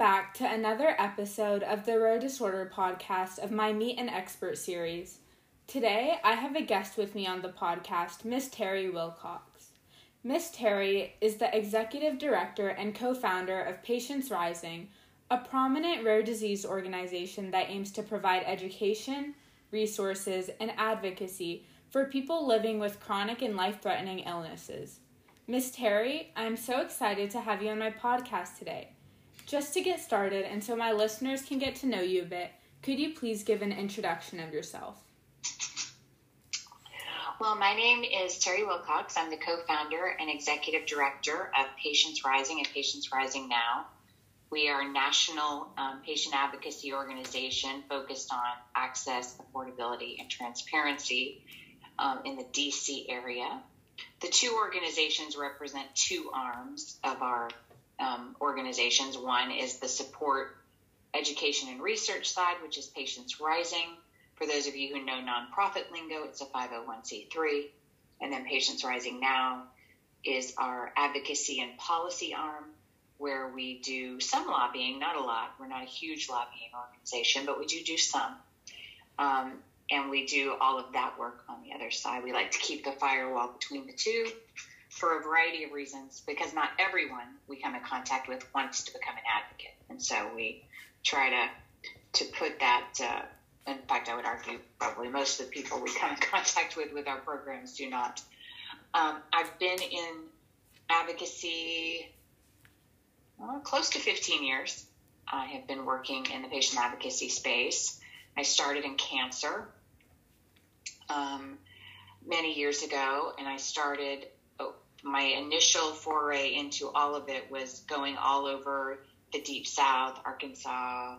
back to another episode of the Rare Disorder podcast of my Meet an Expert series. Today, I have a guest with me on the podcast, Miss Terry Wilcox. Miss Terry is the executive director and co founder of Patients Rising, a prominent rare disease organization that aims to provide education, resources, and advocacy for people living with chronic and life threatening illnesses. Miss Terry, I'm so excited to have you on my podcast today. Just to get started, and so my listeners can get to know you a bit, could you please give an introduction of yourself? Well, my name is Terry Wilcox. I'm the co founder and executive director of Patients Rising and Patients Rising Now. We are a national um, patient advocacy organization focused on access, affordability, and transparency um, in the DC area. The two organizations represent two arms of our um, organizations. One is the support education and research side, which is Patients Rising for those of you who know nonprofit lingo, it's a 501c3. And then Patients Rising Now is our advocacy and policy arm where we do some lobbying, not a lot. We're not a huge lobbying organization, but we do do some. Um, and we do all of that work on the other side. We like to keep the firewall between the two for a variety of reasons because not everyone we come in contact with wants to become an advocate. And so we try to, to put that uh, in fact, I would argue probably most of the people we come in contact with with our programs do not. Um, I've been in advocacy well, close to 15 years. I have been working in the patient advocacy space. I started in cancer um, many years ago, and I started my initial foray into all of it was going all over the deep south, Arkansas,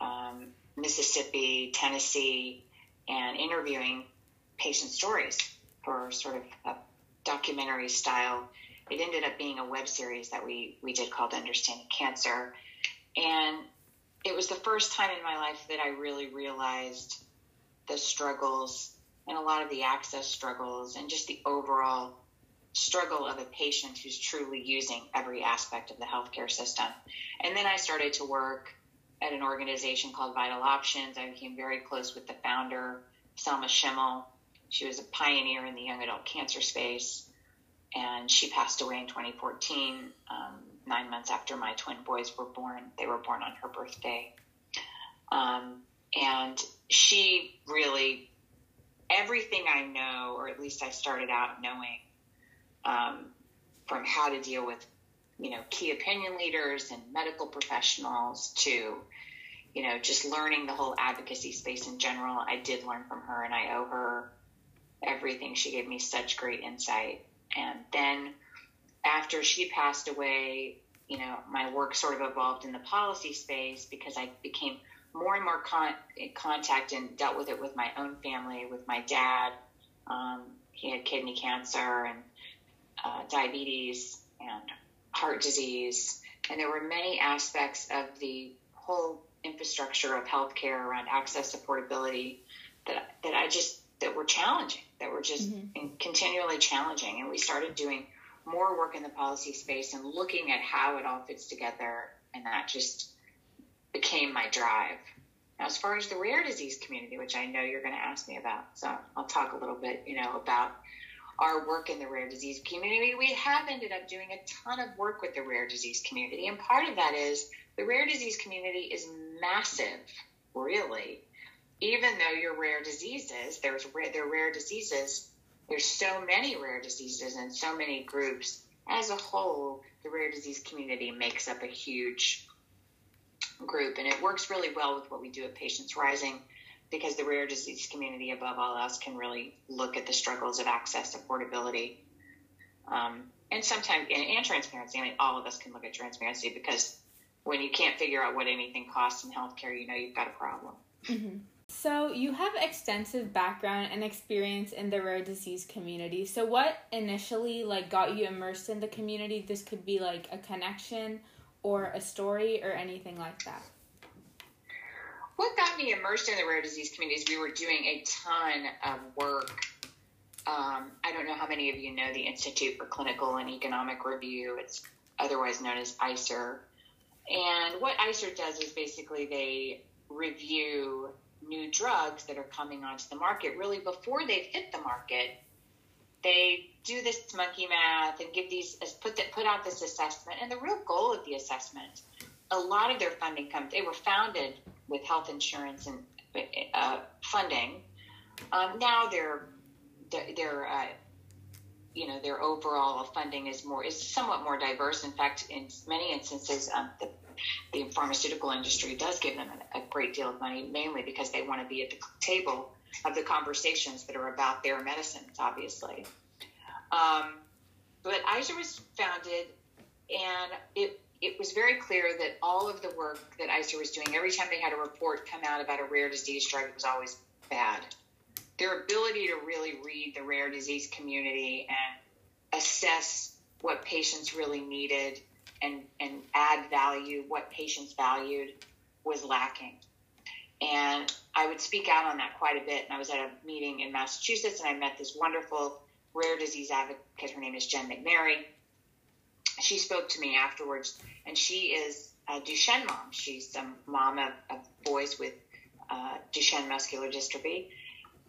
um, Mississippi, Tennessee, and interviewing patient stories for sort of a documentary style. It ended up being a web series that we, we did called Understanding Cancer. And it was the first time in my life that I really realized the struggles and a lot of the access struggles and just the overall struggle of a patient who's truly using every aspect of the healthcare system. And then I started to work at an organization called Vital Options. I became very close with the founder, Selma Schimmel. She was a pioneer in the young adult cancer space, and she passed away in 2014, um, nine months after my twin boys were born. They were born on her birthday. Um, and she really, everything I know, or at least I started out knowing, um, from how to deal with you know, key opinion leaders and medical professionals to, you know, just learning the whole advocacy space in general. I did learn from her and I owe her everything. She gave me such great insight. And then after she passed away, you know, my work sort of evolved in the policy space because I became more and more con- in contact and dealt with it with my own family, with my dad. Um, he had kidney cancer and uh, diabetes and heart disease, and there were many aspects of the whole infrastructure of healthcare around access, affordability that that I just that were challenging, that were just mm-hmm. continually challenging, and we started doing more work in the policy space and looking at how it all fits together, and that just became my drive. Now, as far as the rare disease community, which I know you're going to ask me about, so I'll talk a little bit, you know, about our work in the rare disease community. We have ended up doing a ton of work with the rare disease community. And part of that is the rare disease community is massive, really. Even though your rare diseases, there's there are rare diseases, there's so many rare diseases and so many groups. As a whole, the rare disease community makes up a huge group, and it works really well with what we do at Patients Rising because the rare disease community, above all else, can really look at the struggles of access, affordability, um, and sometimes and, and, transparency. I mean, all of us can look at transparency because when you can't figure out what anything costs in healthcare, you know you've got a problem. Mm-hmm. So you have extensive background and experience in the rare disease community. So what initially like got you immersed in the community? This could be like a connection or a story or anything like that what got me immersed in the rare disease community is we were doing a ton of work. Um, I don't know how many of you know the Institute for Clinical and Economic Review. It's otherwise known as ICER. And what ICER does is basically they review new drugs that are coming onto the market really before they've hit the market. They do this monkey math and give these put put out this assessment. And the real goal of the assessment, a lot of their funding comes. They were founded with health insurance and uh, funding. Um, now their their uh, you know their overall funding is more is somewhat more diverse. In fact, in many instances, um, the the pharmaceutical industry does give them a, a great deal of money, mainly because they want to be at the table of the conversations that are about their medicines, obviously. Um, but ICER was founded, and it it was very clear that all of the work that ICER was doing, every time they had a report come out about a rare disease drug, it was always bad. Their ability to really read the rare disease community and assess what patients really needed and, and add value, what patients valued, was lacking. And I would speak out on that quite a bit. And I was at a meeting in Massachusetts and I met this wonderful rare disease advocate. Her name is Jen McNary. She spoke to me afterwards, and she is a Duchenne mom. She's a mom of, of boys with uh, Duchenne muscular dystrophy.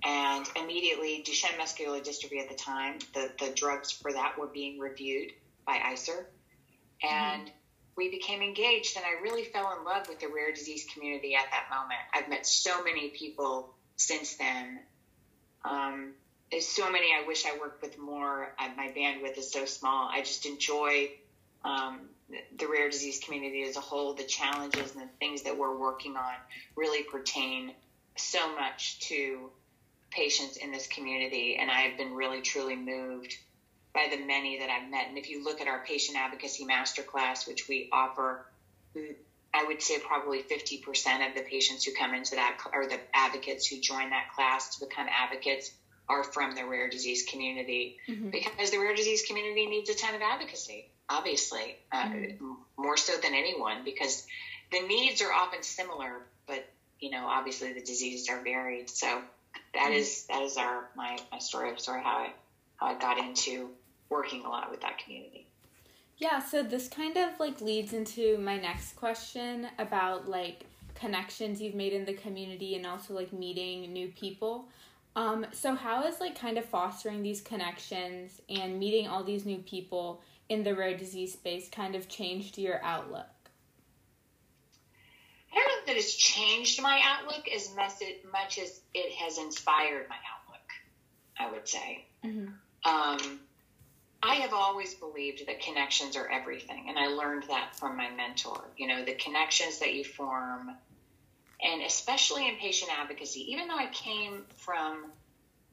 And immediately, Duchenne muscular dystrophy at the time, the, the drugs for that were being reviewed by ICER. And mm-hmm. we became engaged, and I really fell in love with the rare disease community at that moment. I've met so many people since then. Um, there's so many I wish I worked with more. my bandwidth is so small. I just enjoy um, the rare disease community as a whole. The challenges and the things that we're working on really pertain so much to patients in this community, and I have been really truly moved by the many that I've met. And if you look at our patient advocacy masterclass, which we offer, I would say probably 50% of the patients who come into that, or the advocates who join that class to become advocates, are from the rare disease community mm-hmm. because the rare disease community needs a ton of advocacy, obviously, uh, mm-hmm. more so than anyone because the needs are often similar, but you know, obviously the diseases are varied. So that mm-hmm. is that is our my, my story of sort of how I how I got into working a lot with that community. Yeah, so this kind of like leads into my next question about like connections you've made in the community and also like meeting new people. Um, so how is like kind of fostering these connections and meeting all these new people in the rare disease space kind of changed your outlook? I don't know that it's changed my outlook as much as it has inspired my outlook. I would say. Mm-hmm. Um, I have always believed that connections are everything, and I learned that from my mentor. You know, the connections that you form, and especially in patient advocacy. Even though I came from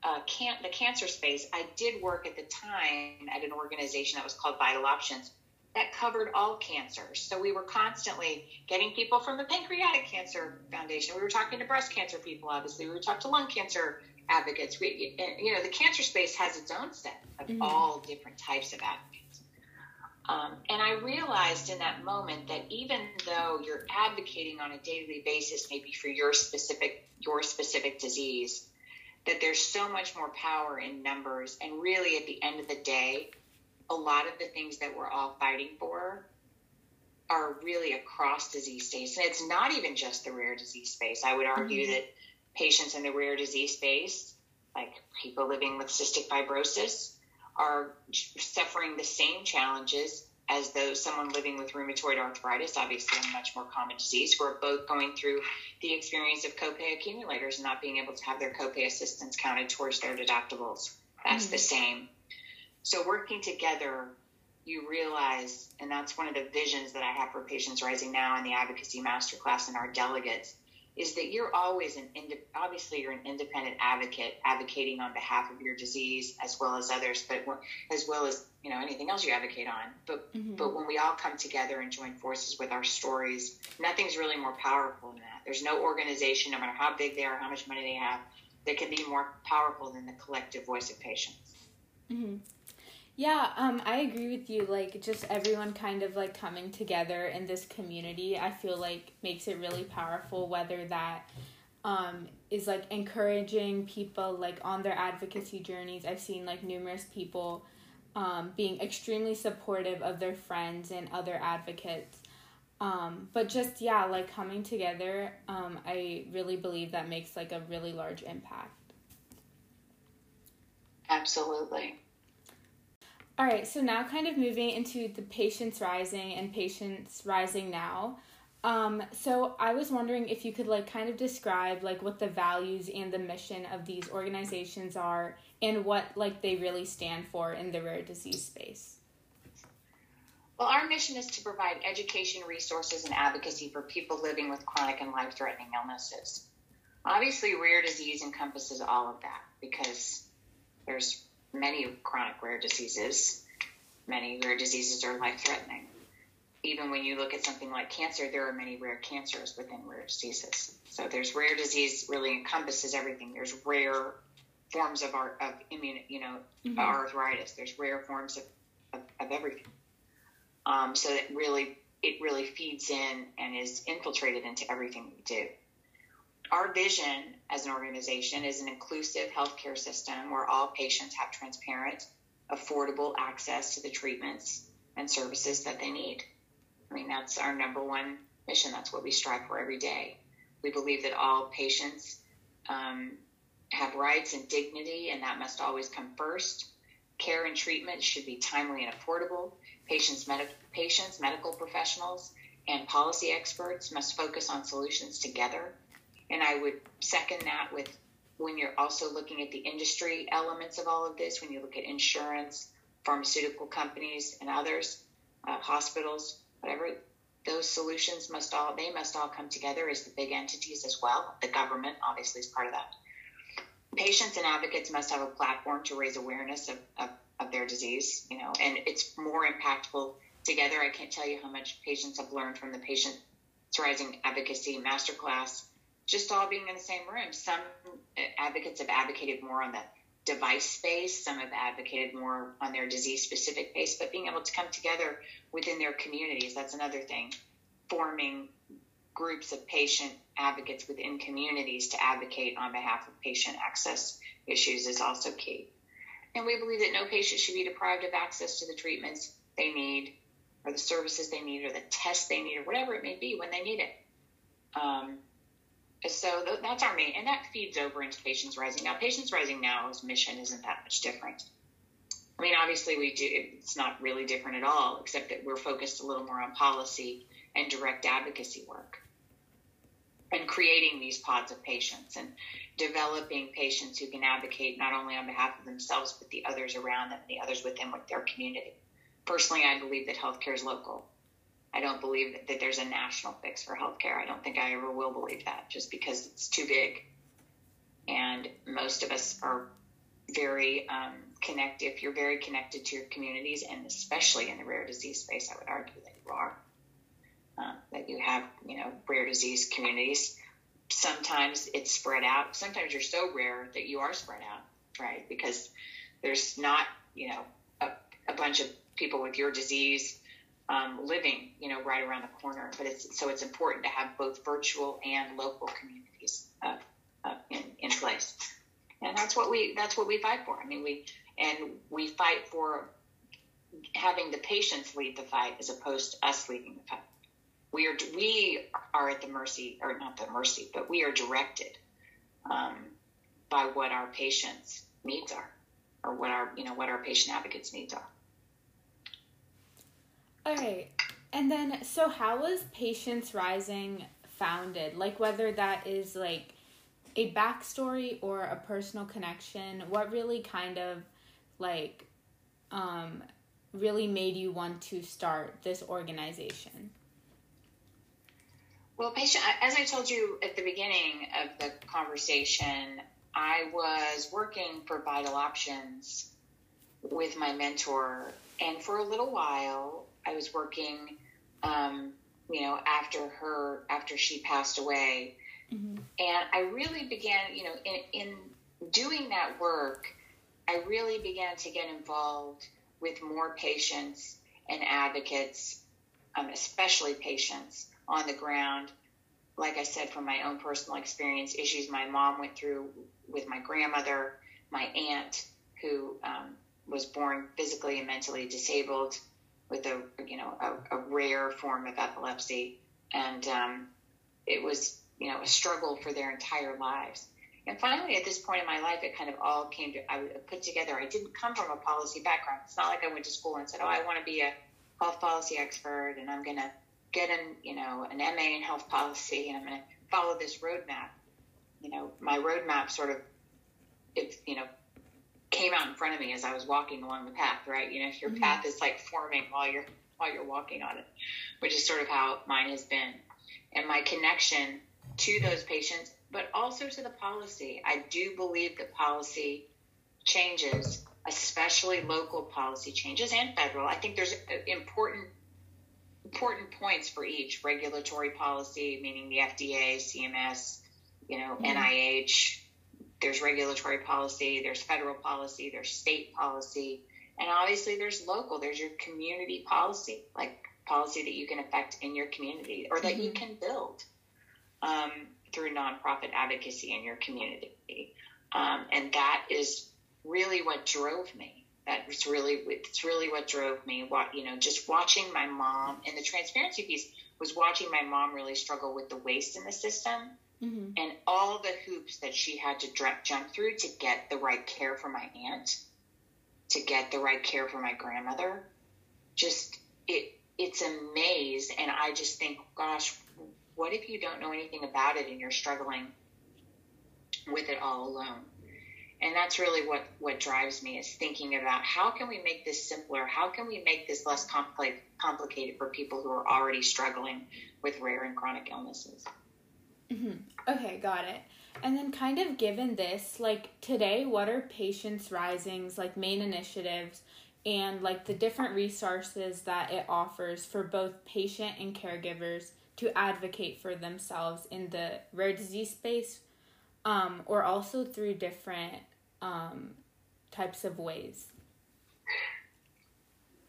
uh, can- the cancer space, I did work at the time at an organization that was called Vital Options that covered all cancers. So we were constantly getting people from the Pancreatic Cancer Foundation. We were talking to breast cancer people, obviously. We were talking to lung cancer advocates. We, you know, the cancer space has its own set of mm-hmm. all different types of advocates. Um, and I realized in that moment that even though you're advocating on a daily basis, maybe for your specific your specific disease, that there's so much more power in numbers. And really, at the end of the day, a lot of the things that we're all fighting for are really across disease states. And it's not even just the rare disease space. I would argue mm-hmm. that patients in the rare disease space, like people living with cystic fibrosis, are suffering the same challenges as though someone living with rheumatoid arthritis, obviously a much more common disease, who are both going through the experience of copay accumulators and not being able to have their copay assistance counted towards their deductibles. That's mm-hmm. the same. So working together, you realize, and that's one of the visions that I have for Patients Rising Now in the Advocacy Masterclass and our delegates, is that you're always an obviously you're an independent advocate advocating on behalf of your disease as well as others but as well as you know anything else you advocate on but mm-hmm. but when we all come together and join forces with our stories nothing's really more powerful than that there's no organization no matter how big they are how much money they have that can be more powerful than the collective voice of patients mm-hmm. Yeah, um, I agree with you. Like, just everyone kind of like coming together in this community, I feel like makes it really powerful. Whether that um, is like encouraging people like on their advocacy journeys. I've seen like numerous people um, being extremely supportive of their friends and other advocates. Um, but just yeah, like coming together, um, I really believe that makes like a really large impact. Absolutely. All right, so now kind of moving into the Patients Rising and Patients Rising Now. Um, so I was wondering if you could like kind of describe like what the values and the mission of these organizations are and what like they really stand for in the rare disease space. Well, our mission is to provide education, resources, and advocacy for people living with chronic and life threatening illnesses. Obviously, rare disease encompasses all of that because there's many chronic rare diseases. Many rare diseases are life threatening. Even when you look at something like cancer, there are many rare cancers within rare diseases. So there's rare disease really encompasses everything. There's rare forms of our of immune, you know, mm-hmm. arthritis. There's rare forms of, of, of everything. Um, so it really it really feeds in and is infiltrated into everything we do. Our vision as an organization is an inclusive healthcare system where all patients have transparent, affordable access to the treatments and services that they need. I mean, that's our number one mission. That's what we strive for every day. We believe that all patients um, have rights and dignity, and that must always come first. Care and treatment should be timely and affordable. Patients, med- patients medical professionals, and policy experts must focus on solutions together and I would second that with when you're also looking at the industry elements of all of this, when you look at insurance, pharmaceutical companies, and others, uh, hospitals, whatever, those solutions must all they must all come together as the big entities as well. The government obviously is part of that. Patients and advocates must have a platform to raise awareness of, of, of their disease, you know, and it's more impactful together. I can't tell you how much patients have learned from the Patients Rising Advocacy Masterclass just all being in the same room. Some advocates have advocated more on the device space, some have advocated more on their disease specific base, but being able to come together within their communities, that's another thing. Forming groups of patient advocates within communities to advocate on behalf of patient access issues is also key. And we believe that no patient should be deprived of access to the treatments they need, or the services they need, or the tests they need, or whatever it may be when they need it. Um, so that's our main, and that feeds over into Patients Rising. Now, Patients Rising Now's mission isn't that much different. I mean, obviously, we do. It's not really different at all, except that we're focused a little more on policy and direct advocacy work, and creating these pods of patients and developing patients who can advocate not only on behalf of themselves but the others around them, the others within their community. Personally, I believe that healthcare is local I don't believe that, there's a national fix for healthcare. I don't think I ever will believe that just because it's too big. And most of us are very um, connected. If you're very connected to your communities, and especially in the rare disease space, I would argue that you are. Uh, that you have, you know, rare disease communities. Sometimes it's spread out. Sometimes you're so rare that you are spread out, right? Because there's not, you know, a, a bunch of people with your disease um, living, you know, right around the corner. But it's so it's important to have both virtual and local communities uh, uh, in in place, and that's what we that's what we fight for. I mean, we and we fight for having the patients lead the fight as opposed to us leading the fight. We are we are at the mercy, or not the mercy, but we are directed um, by what our patients' needs are, or what our you know what our patient advocates' needs are. Okay. And then, so how was Patients Rising founded? Like, whether that is like a backstory or a personal connection, what really kind of like um, really made you want to start this organization? Well, patient, as I told you at the beginning of the conversation, I was working for Vital Options with my mentor, and for a little while, I was working, um, you know, after her, after she passed away. Mm-hmm. And I really began, you know, in, in doing that work, I really began to get involved with more patients and advocates, um, especially patients on the ground. Like I said, from my own personal experience, issues my mom went through with my grandmother, my aunt, who um, was born physically and mentally disabled, with a you know a, a rare form of epilepsy, and um, it was you know a struggle for their entire lives. And finally, at this point in my life, it kind of all came to I put together. I didn't come from a policy background. It's not like I went to school and said, "Oh, I want to be a health policy expert, and I'm going to get an you know an MA in health policy, and I'm going to follow this roadmap." You know, my roadmap sort of it you know came out in front of me as I was walking along the path, right? You know, if your mm-hmm. path is like forming while you're while you're walking on it, which is sort of how mine has been. And my connection to those patients, but also to the policy. I do believe that policy changes, especially local policy changes and federal. I think there's important important points for each regulatory policy, meaning the FDA, CMS, you know, mm-hmm. NIH, there's regulatory policy, there's federal policy, there's state policy, and obviously there's local. There's your community policy, like policy that you can affect in your community or that mm-hmm. you can build um, through nonprofit advocacy in your community. Um, and that is really what drove me. That was really it's really what drove me. What you know, just watching my mom and the transparency piece was watching my mom really struggle with the waste in the system mm-hmm. and all the hoops that she had to jump through to get the right care for my aunt, to get the right care for my grandmother. Just it, it's a maze, and I just think, gosh, what if you don't know anything about it and you're struggling with it all alone? and that's really what what drives me is thinking about how can we make this simpler how can we make this less compli- complicated for people who are already struggling with rare and chronic illnesses Mm-hmm. Okay, got it. And then, kind of given this, like today, what are Patients Rising's like main initiatives and like the different resources that it offers for both patient and caregivers to advocate for themselves in the rare disease space, um, or also through different um, types of ways?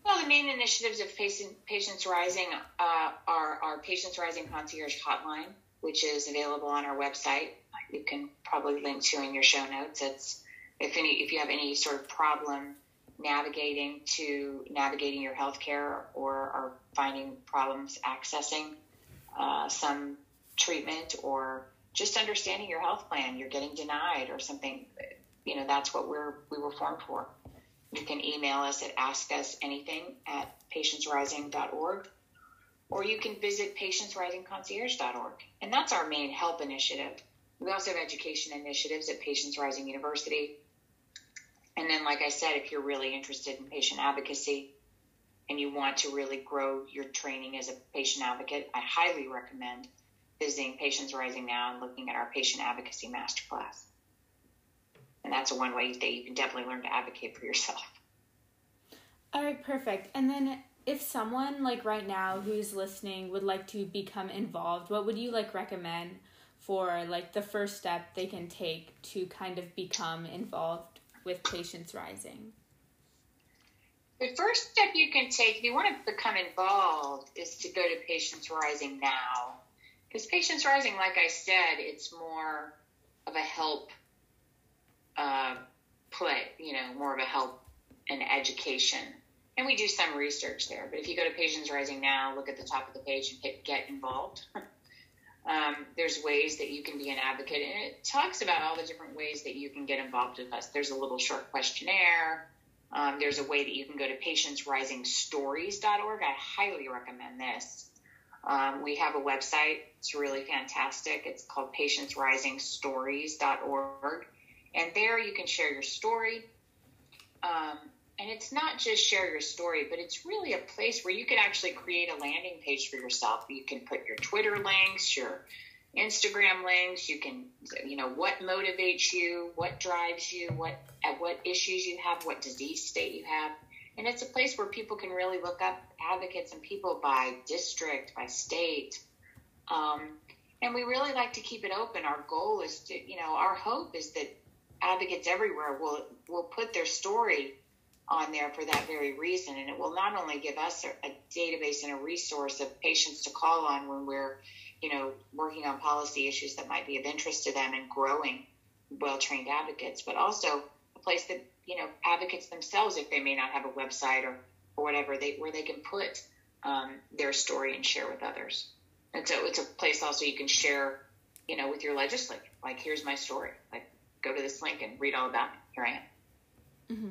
Well, the main initiatives of Patient, Patients Rising uh, are our Patients Rising Concierge Hotline which is available on our website. You can probably link to in your show notes. It's if any if you have any sort of problem navigating to navigating your healthcare or are finding problems accessing uh, some treatment or just understanding your health plan, you're getting denied or something. You know that's what we're we were formed for. You can email us at askusanything at patientsrising.org or you can visit patientsrisingconcierge.org. And that's our main help initiative. We also have education initiatives at Patients Rising University. And then, like I said, if you're really interested in patient advocacy and you want to really grow your training as a patient advocate, I highly recommend visiting Patients Rising Now and looking at our patient advocacy masterclass. And that's one way that you can definitely learn to advocate for yourself. All right, perfect. And then if someone like right now who's listening would like to become involved, what would you like recommend for like the first step they can take to kind of become involved with Patients Rising? The first step you can take if you want to become involved is to go to Patients Rising now. Because Patients Rising, like I said, it's more of a help uh, play, you know, more of a help and education and we do some research there. But if you go to Patients Rising now, look at the top of the page and hit Get Involved. um, there's ways that you can be an advocate, and it talks about all the different ways that you can get involved with us. There's a little short questionnaire. Um, there's a way that you can go to patientsrisingstories.org. I highly recommend this. Um, we have a website. It's really fantastic. It's called patientsrisingstories.org. And there you can share your story. Um, and it's not just share your story, but it's really a place where you can actually create a landing page for yourself. You can put your Twitter links, your Instagram links. You can, you know, what motivates you, what drives you, what at what issues you have, what disease state you have, and it's a place where people can really look up advocates and people by district, by state. Um, and we really like to keep it open. Our goal is to, you know, our hope is that advocates everywhere will will put their story on there for that very reason. And it will not only give us a, a, database and a resource of patients to call on when we're, you know, working on policy issues that might be of interest to them and growing well-trained advocates, but also a place that, you know, advocates themselves, if they may not have a website or, or whatever they where they can put um, their story and share with others. And so it's a place also you can share, you know, with your legislator. Like, here's my story. Like, go to this link and read all about me. Here I am. Mm-hmm.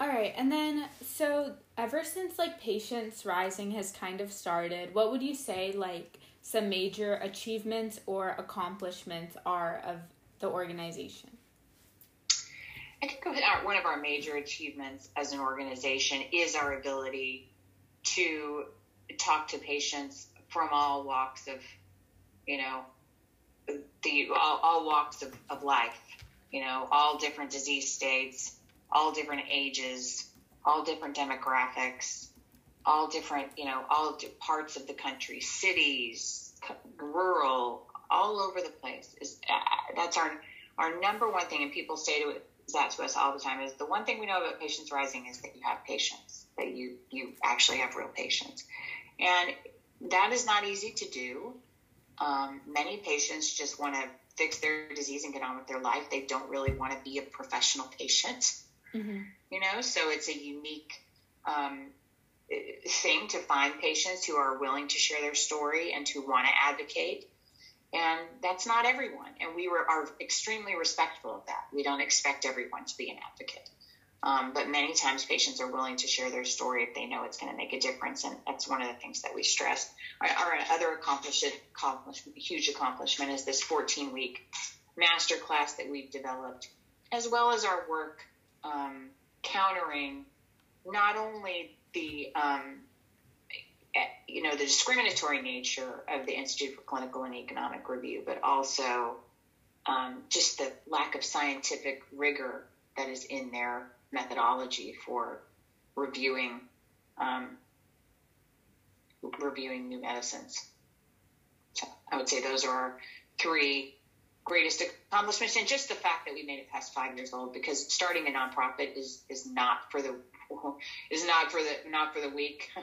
All right, and then so ever since like Patients Rising has kind of started, what would you say like some major achievements or accomplishments are of the organization? I think one of our major achievements as an organization is our ability to talk to patients from all walks of, you know, the all, all walks of, of life, you know, all different disease states, all different ages, all different demographics, all different, you know, all parts of the country, cities, rural, all over the place. Is uh, that's our our number one thing, and people say to that to us all the time is the one thing we know about patients rising is that you have patients, that you you actually have real patients, and that is not easy to do. Um, many patients just want to fix their disease and get on with their life. They don't really want to be a professional patient, mm-hmm. you know. So it's a unique um, thing to find patients who are willing to share their story and to want to advocate and that's not everyone. And we were, are extremely respectful of that. We don't expect everyone to be an advocate. Um, but many times patients are willing to share their story if they know it's going to make a difference. And that's one of the things that we stress. Our, our other accomplishment, accomplishment, huge accomplishment is this 14 week master class that we've developed, as well as our work um, countering not only the um, you know, the discriminatory nature of the Institute for Clinical and Economic Review, but also um, just the lack of scientific rigor that is in their methodology for reviewing um, reviewing new medicines. So I would say those are our three greatest accomplishments, and just the fact that we made it past five years old. Because starting a nonprofit is is not for the is not for the not for the weak.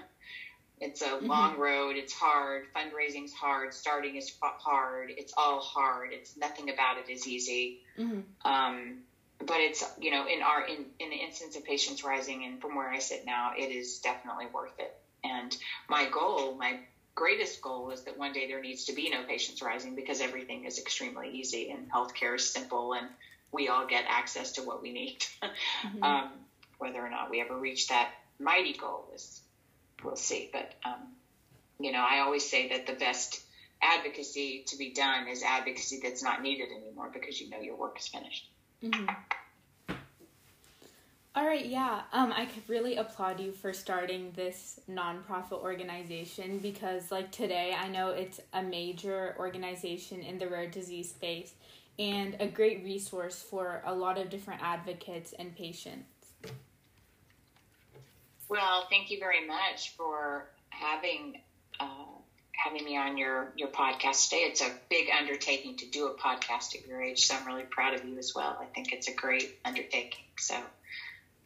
It's a mm-hmm. long road. It's hard. Fundraising's hard. Starting is hard. It's all hard. It's nothing about it is easy. Mm-hmm. Um, but it's you know in our in in the instance of patients rising and from where I sit now, it is definitely worth it. And my goal, my greatest goal, is that one day there needs to be no patients rising because everything is extremely easy and healthcare is simple and we all get access to what we need. mm-hmm. um, whether or not we ever reach that mighty goal is we'll see. But um, you know, I always say that the best advocacy to be done is advocacy that's not needed anymore because you know your work is finished. Mm-hmm. All right, yeah. Um, I could really applaud you for starting this nonprofit organization because, like today, I know it's a major organization in the rare disease space and a great resource for a lot of different advocates and patients. Well, thank you very much for having uh, having me on your your podcast today. It's a big undertaking to do a podcast at your age, so I'm really proud of you as well. I think it's a great undertaking. So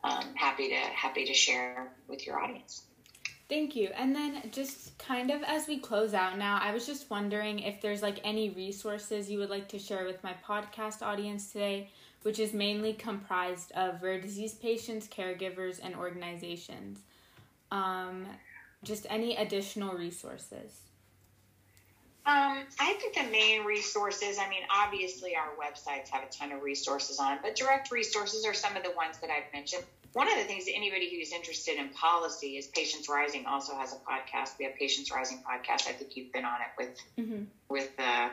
um, happy to happy to share with your audience. Thank you. And then just kind of as we close out now, I was just wondering if there's like any resources you would like to share with my podcast audience today which is mainly comprised of rare disease patients, caregivers, and organizations. Um, just any additional resources? Um, I think the main resources, I mean, obviously our websites have a ton of resources on it, but direct resources are some of the ones that I've mentioned. One of the things that anybody who's interested in policy is Patients Rising also has a podcast. We have Patients Rising podcast. I think you've been on it with mm-hmm. with uh,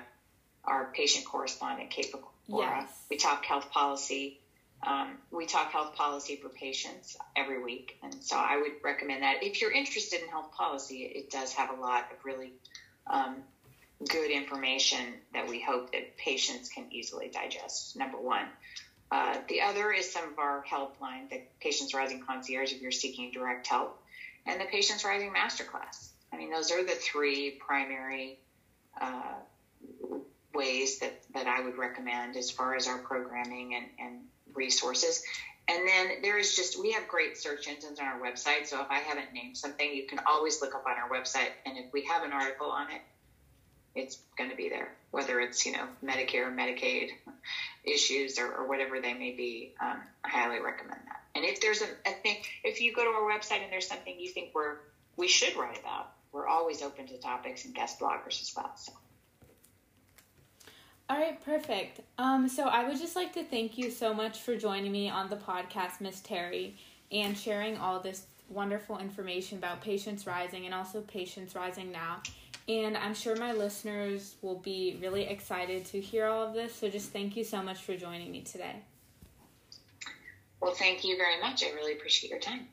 our patient correspondent, Kate Yes. We talk health policy. Um, we talk health policy for patients every week. And so I would recommend that. If you're interested in health policy, it does have a lot of really um, good information that we hope that patients can easily digest, number one. Uh, the other is some of our helpline, the Patients Rising Concierge, if you're seeking direct help, and the Patients Rising Masterclass. I mean, those are the three primary uh, ways that, that I would recommend as far as our programming and, and resources. And then there is just, we have great search engines on our website. So if I haven't named something, you can always look up on our website. And if we have an article on it, it's going to be there, whether it's, you know, Medicare, Medicaid issues or, or whatever they may be. Um, I highly recommend that. And if there's a, thing, if you go to our website and there's something you think we're, we should write about, we're always open to topics and guest bloggers as well. So. All right, perfect. Um, so I would just like to thank you so much for joining me on the podcast, Miss Terry, and sharing all this wonderful information about Patients Rising and also Patients Rising Now. And I'm sure my listeners will be really excited to hear all of this. So just thank you so much for joining me today. Well, thank you very much. I really appreciate your time.